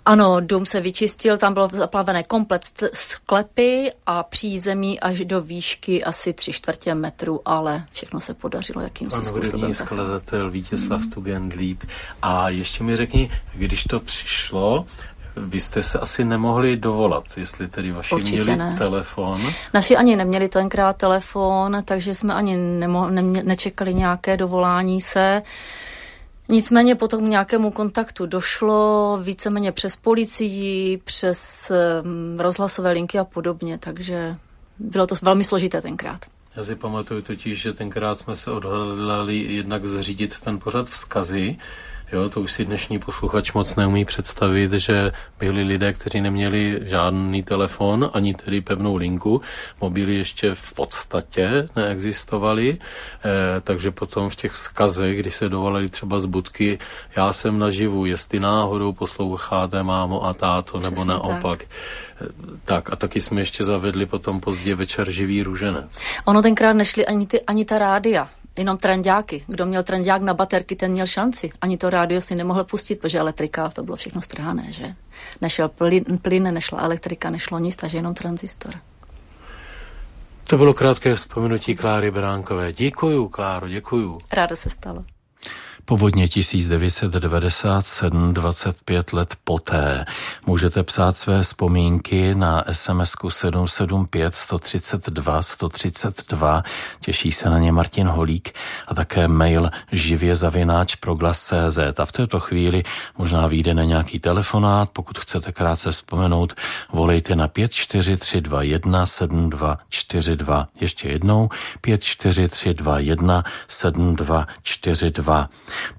[SPEAKER 9] Ano, dům se vyčistil, tam bylo zaplavené komplet sklepy a přízemí až do výšky asi tři čtvrtě metru, ale všechno se podařilo jakým Pan způsobem.
[SPEAKER 5] skladatel Vítězslav mm. Tugendlíb. A ještě mi řekni, když to přišlo, vy jste se asi nemohli dovolat, jestli tedy vaši Určitě měli ne. telefon.
[SPEAKER 9] Naši ani neměli tenkrát telefon, takže jsme ani nemo- ne- nečekali nějaké dovolání se. Nicméně potom k nějakému kontaktu došlo víceméně přes policii, přes mm, rozhlasové linky a podobně, takže bylo to velmi složité tenkrát.
[SPEAKER 5] Já si pamatuju totiž, že tenkrát jsme se odhodlali jednak zřídit ten pořad vzkazy, Jo, to už si dnešní posluchač moc neumí představit, že byli lidé, kteří neměli žádný telefon, ani tedy pevnou linku. Mobily ještě v podstatě neexistovaly, eh, takže potom v těch vzkazech, kdy se dovolali třeba z budky, já jsem naživu, jestli náhodou posloucháte mámo a táto, Přesně nebo naopak. Tak. Eh, tak a taky jsme ještě zavedli potom pozdě večer živý růženec.
[SPEAKER 9] Ono tenkrát nešli ani, ty, ani ta rádia jenom trendáky. Kdo měl trendák na baterky, ten měl šanci. Ani to rádio si nemohl pustit, protože elektrika, to bylo všechno strhané, že? Nešel plyn, plyn, nešla elektrika, nešlo nic, takže jenom tranzistor.
[SPEAKER 5] To bylo krátké vzpomenutí Kláry Beránkové. Děkuju, Kláro, děkuju.
[SPEAKER 9] Rádo se stalo.
[SPEAKER 5] Povodně 1997, 25 let poté. Můžete psát své vzpomínky na SMS 775 132 132. Těší se na ně Martin Holík a také mail živě zavináč proglas.cz. A v této chvíli možná vyjde na nějaký telefonát. Pokud chcete krátce vzpomenout, volejte na 54321 7242. Ještě jednou 54321 7242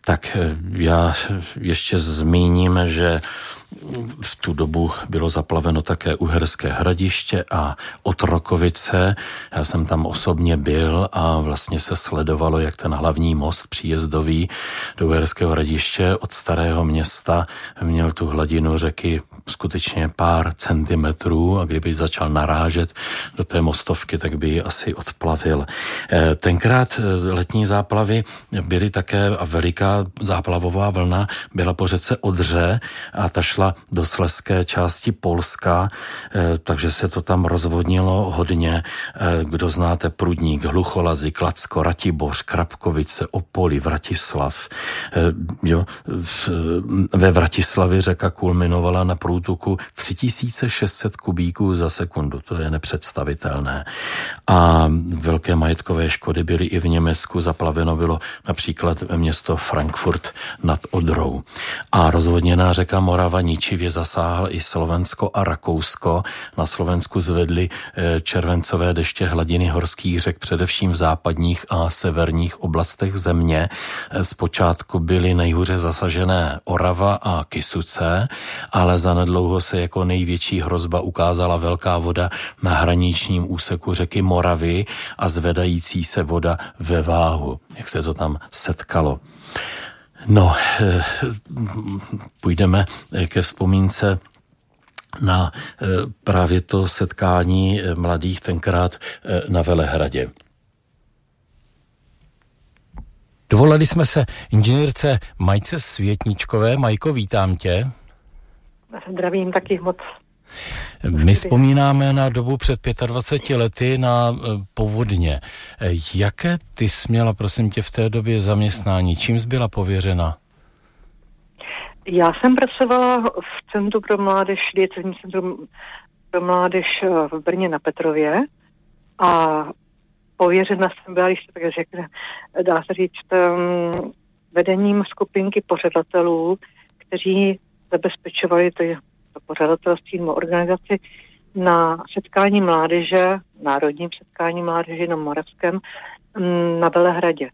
[SPEAKER 5] tak eh, já ještě zmíním, že v tu dobu bylo zaplaveno také Uherské hradiště a Otrokovice. Já jsem tam osobně byl a vlastně se sledovalo, jak ten hlavní most příjezdový do Uherského hradiště od starého města měl tu hladinu řeky skutečně pár centimetrů a kdyby začal narážet do té mostovky, tak by ji asi odplavil. Eh, tenkrát eh, letní záplavy byly také a veliká záplavová vlna byla po řece Odře a ta šla do sleské části Polska, eh, takže se to tam rozvodnilo hodně. Kdo znáte Prudník, Hlucholazy, Klacko, Ratiboř, Krapkovice, Opoli, Vratislav. Jo, ve Vratislavi řeka kulminovala na průtoku 3600 kubíků za sekundu. To je nepředstavitelné. A velké majetkové škody byly i v Německu. Zaplaveno bylo například město Frankfurt nad Odrou. A rozvodněná řeka Morava ničivě zasáhla i Slovensko a Rakousko. Na Slovensku zvedly eh, červencové deště hladiny horských řek především v západních a severních oblastech země. Eh, zpočátku byly nejhůře zasažené Orava a Kisuce, ale zanedlouho se jako největší hrozba ukázala velká voda na hraničním úseku řeky Moravy a zvedající se voda ve váhu, jak se to tam setkalo. No, eh, půjdeme ke vzpomínce na eh, právě to setkání eh, mladých tenkrát na Velehradě. Dovolali jsme se inženýrce Majce Světničkové. Majko, vítám tě.
[SPEAKER 10] Zdravím taky moc.
[SPEAKER 5] My vzpomínáme na dobu před 25 lety na e, povodně. E, jaké ty jsi měla, prosím tě, v té době zaměstnání? Čím jsi byla pověřena?
[SPEAKER 10] Já jsem pracovala v Centru pro mládež, diecezní centrum pro mládež e, v Brně na Petrově a pověřena jsem byla, když se tak řekne, dá se říct, um, vedením skupinky pořadatelů, kteří zabezpečovali ty pořadatelství nebo organizaci na setkání mládeže, národním setkání mládeže na Moravském, mm, na Velehradě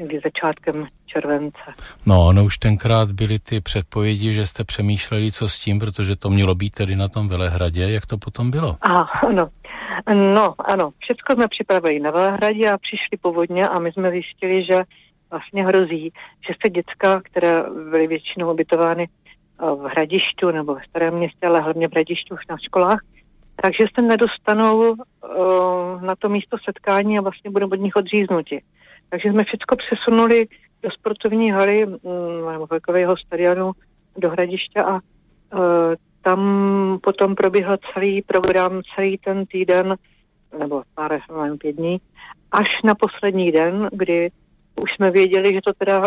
[SPEAKER 10] někdy začátkem července.
[SPEAKER 5] No, ono už tenkrát byly ty předpovědi, že jste přemýšleli, co s tím, protože to mělo být tedy na tom Velehradě. Jak to potom bylo?
[SPEAKER 10] A, ano. No, ano. Všechno jsme připravili na Velehradě a přišli povodně a my jsme zjistili, že vlastně hrozí, že se děcka, které byly většinou ubytovány v Hradišťu nebo ve Starém městě, ale hlavně v Hradišťu už na školách, takže se nedostanou uh, na to místo setkání a vlastně budou od nich odříznuti. Takže jsme všechno přesunuli do sportovní haly um, nebo velkového stadionu do Hradiště a uh, tam potom proběhl celý program, celý ten týden, nebo pár, nevím, pět dní, až na poslední den, kdy už jsme věděli, že to teda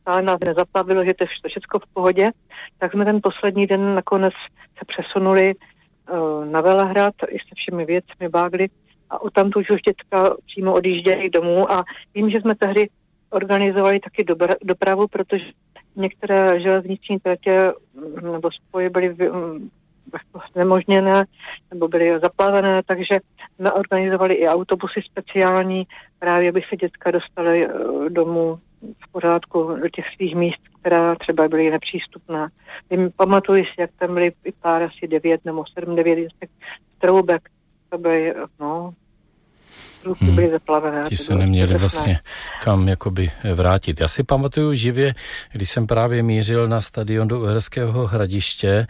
[SPEAKER 10] stále nás nezaplavilo, že to je všechno v pohodě, tak jsme ten poslední den nakonec se přesunuli uh, na Velehrad i se všemi věcmi, bágli a o tam už dětka přímo odjížděli domů. A vím, že jsme tehdy organizovali taky dopravu, protože některé železniční tratě mm, nebo spoje byly mm, znemožněné nebo byly zaplavené, takže jsme organizovali i autobusy speciální, právě aby se děcka dostaly eh, domů v pořádku do těch svých míst, která třeba byly nepřístupná. Pamatuji si, jak tam byly i pár asi devět nebo sedm, devět troubek. To byly, no, ruky hmm. byly zaplavené.
[SPEAKER 5] Ti se neměli vlastně kam jakoby vrátit. Já si pamatuju živě, když jsem právě mířil na stadion do Uherského hradiště,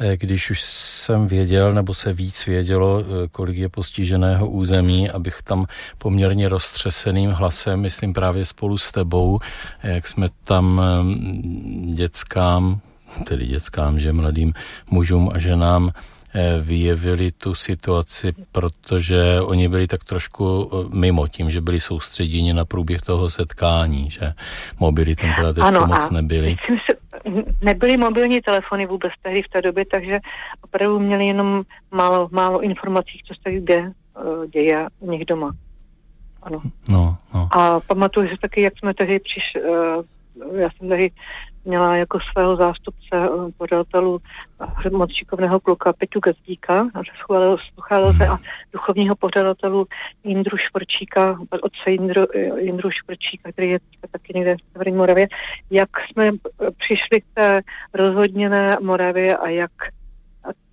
[SPEAKER 5] eh, když už jsem věděl, nebo se víc vědělo, eh, kolik je postiženého území, abych tam poměrně roztřeseným hlasem, myslím právě spolu s tebou, jak jsme tam mm, dětskám, tedy dětskám, že mladým mužům a ženám Eh, vyjevili tu situaci, protože oni byli tak trošku eh, mimo tím, že byli soustředěni na průběh toho setkání, že mobily tenkrát ještě ano, moc nebyly.
[SPEAKER 10] Nebyly mobilní telefony vůbec tehdy v té době, takže opravdu měli jenom málo, málo informací, co se kde uh, děje u nich doma. Ano.
[SPEAKER 5] No, no.
[SPEAKER 10] A pamatuju si taky, jak jsme tehdy přišli, já jsem tehdy měla jako svého zástupce eh, pořadatelů eh, moc šikovného kluka Peťu Gazdíka, se a duchovního pořadatelů Jindru Švorčíka, otce Jindru, Jindru Švorčíka, který je taky někde v Severní Moravě, jak jsme přišli k té rozhodněné Moravě a jak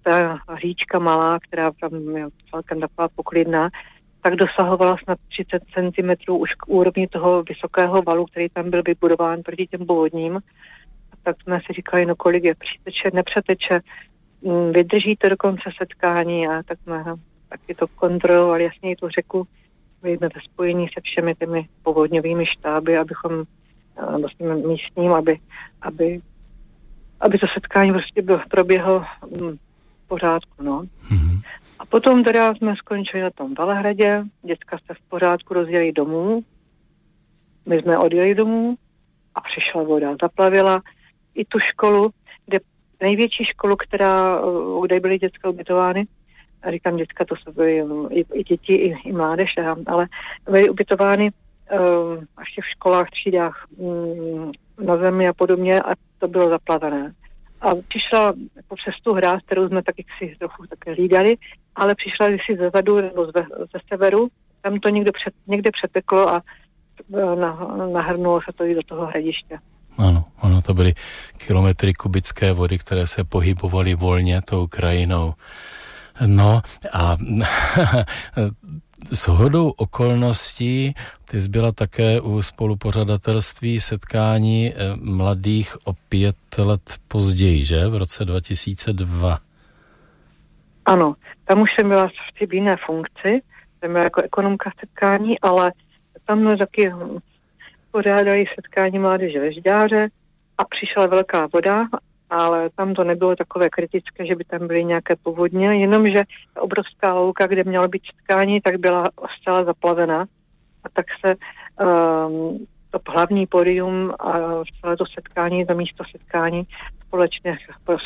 [SPEAKER 10] ta říčka malá, která tam je celkem taková poklidná, tak dosahovala snad 30 cm už k úrovni toho vysokého valu, který tam byl vybudován proti těm povodním tak jsme si říkali, no kolik je přiteče, nepřeteče, mm, vydrží to do konce setkání. A tak jsme no, taky to kontrolovali, jasně i tu řeku, jsme ve spojení se všemi těmi povodňovými štáby, abychom vlastně místním, aby, aby, aby to setkání prostě bylo, proběhlo mm, v pořádku, no. Mm-hmm. A potom teda jsme skončili na tom Valehradě, děcka se v pořádku rozjeli domů, my jsme odjeli domů a přišla voda, zaplavila i tu školu, kde největší školu, která, kde byly dětské ubytovány, a říkám děcka, to jsou byly i, i děti, i, i mládež, ale byly ubytovány uh, až v školách, třídách um, na zemi a podobně a to bylo zaplavené. A přišla jako přes tu hra, kterou jsme taky si trochu také hlídali, ale přišla si ze zadu nebo ze, ze severu, tam to někde, před, někde přeteklo a e, nahrnulo se to i do toho hradiště.
[SPEAKER 5] Ano, ano, to byly kilometry kubické vody, které se pohybovaly volně tou krajinou. No a s hodou okolností ty byla také u spolupořadatelství setkání eh, mladých o pět let později, že? V roce 2002.
[SPEAKER 10] Ano, tam už jsem byla v jiné funkci, jsem byla jako ekonomka setkání, ale tam taky pořádali setkání mládeže ve Žďáře a přišla velká voda ale tam to nebylo takové kritické, že by tam byly nějaké povodně, jenomže obrovská louka, kde mělo být setkání, tak byla zcela zaplavená. A tak se um, to hlavní podium a celé to setkání, to místo setkání společného,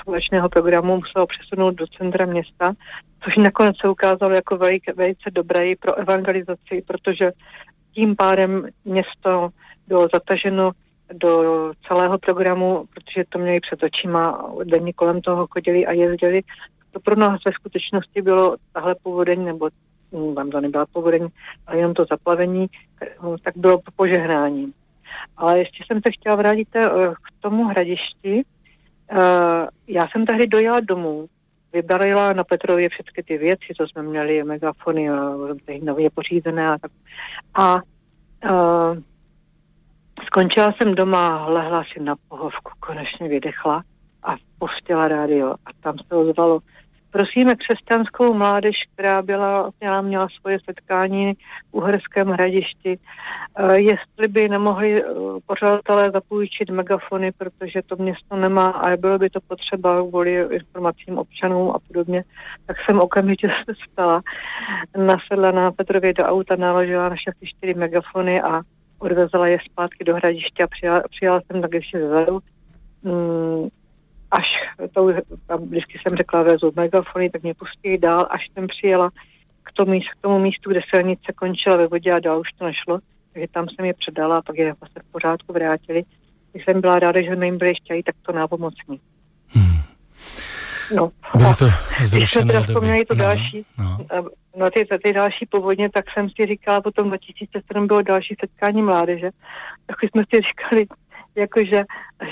[SPEAKER 10] společného programu muselo přesunout do centra města, což nakonec se ukázalo jako velice, velice dobré pro evangelizaci, protože tím pádem město bylo zataženo do celého programu, protože to měli před očima, denně kolem toho chodili a jezdili. To pro nás ve skutečnosti bylo tahle povodeň, nebo hm, tam to nebyla povodeň, ale jenom to zaplavení, tak bylo požehnání. Ale ještě jsem se chtěla vrátit eh, k tomu hradišti. Eh, já jsem tehdy dojela domů, vybalila na Petrově všechny ty věci, co jsme měli, megafony a nově pořízené a tak. A uh, Skončila jsem doma, lehla si na pohovku, konečně vydechla a pustila rádio a tam se ozvalo. Prosíme křesťanskou mládež, která byla, měla, měla svoje setkání v Uherském hradišti, uh, jestli by nemohli uh, pořadatelé zapůjčit megafony, protože to město nemá a bylo by to potřeba kvůli informacím občanům a podobně, tak jsem okamžitě se stala, nasedla na Petrově do auta, naložila na všechny čtyři megafony a odvezla je zpátky do hradiště a přijala, přijala jsem tak ještě zezadu. Mm, až to, vždycky jsem řekla, vezu megafony, tak mě pustili dál, až jsem přijela k tomu, k tomu místu, kde silnice končila ve vodě a dál už to nešlo. Takže tam jsem je předala a pak je vlastně v pořádku vrátili. Když jsem byla ráda, že jsme jim byli ještě tak to nápomocní.
[SPEAKER 5] No. Bylo to
[SPEAKER 10] Když jsme to no, další, no. no ty, ty další povodně, tak jsem si říkala, potom 2007 bylo další setkání mládeže, tak jsme si říkali, jakože,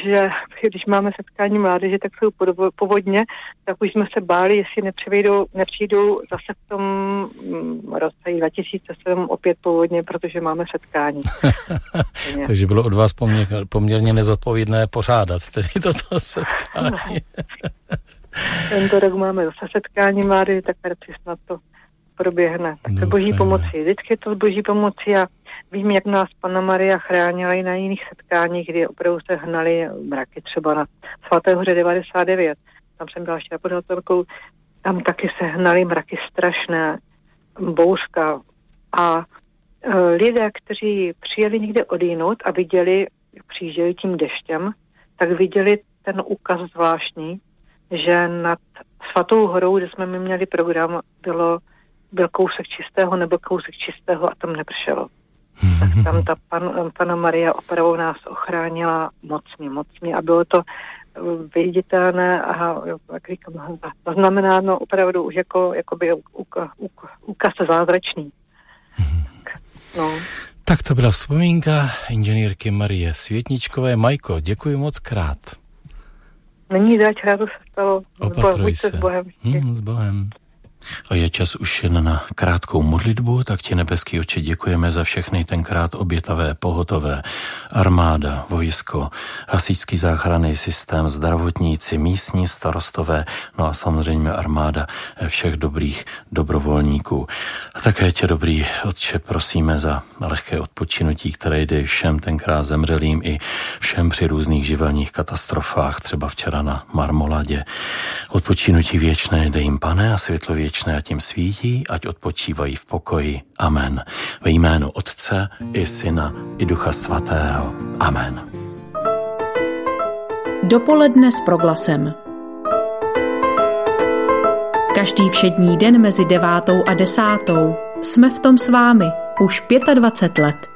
[SPEAKER 10] že když máme setkání mládeže, tak jsou povodně, tak už jsme se báli, jestli nepřijdou, nepřijdou zase v tom mm, roce 2007 opět povodně, protože máme setkání.
[SPEAKER 5] Takže bylo od vás poměrně, poměrně nezodpovědné pořádat tedy toto setkání.
[SPEAKER 10] Tento rok máme zase setkání mlády, tak tady snad to proběhne. Tak to boží pomoci. Vždycky je to boží pomoci a vím, jak nás Pana Maria chránila i na jiných setkáních, kdy opravdu se hnali mraky třeba na svaté hoře 99. Tam jsem byla ještě. Tam taky se hnali mraky strašné, bouřka. A e, lidé, kteří přijeli někde odjínout a viděli, jak přijížděli tím deštěm, tak viděli ten úkaz zvláštní, že nad Svatou horou, kde jsme my měli program, bylo, byl kousek čistého nebo kousek čistého a tam nepršelo. Tak tam ta pan, pana Maria opravdu nás ochránila mocně, mocně a bylo to eh, viditelné a jak říkám, znamenáno opravdu už jako, jakoby úkaz zázračný.
[SPEAKER 5] Tak, no. Tak to byla vzpomínka inženýrky Marie Světničkové. Majko, děkuji moc krát.
[SPEAKER 10] Není zač, rádo se stalo.
[SPEAKER 5] Opatruj se. S Bohem. Hmm, s Bohem. A je čas už jen na krátkou modlitbu, tak ti nebeský oči děkujeme za všechny tenkrát obětavé, pohotové, armáda, vojsko, hasičský záchranný systém, zdravotníci, místní starostové, no a samozřejmě armáda všech dobrých dobrovolníků. A také tě, dobrý otče, prosíme za lehké odpočinutí, které jde všem tenkrát zemřelým i všem při různých živelních katastrofách, třeba včera na Marmoladě. Odpočinutí věčné dej jim, pane, a světlo věčné věčné ať svítí, ať odpočívají v pokoji. Amen. Ve jménu Otce i Syna i Ducha Svatého. Amen.
[SPEAKER 1] Dopoledne s proglasem. Každý všední den mezi devátou a desátou jsme v tom s vámi už 25 let.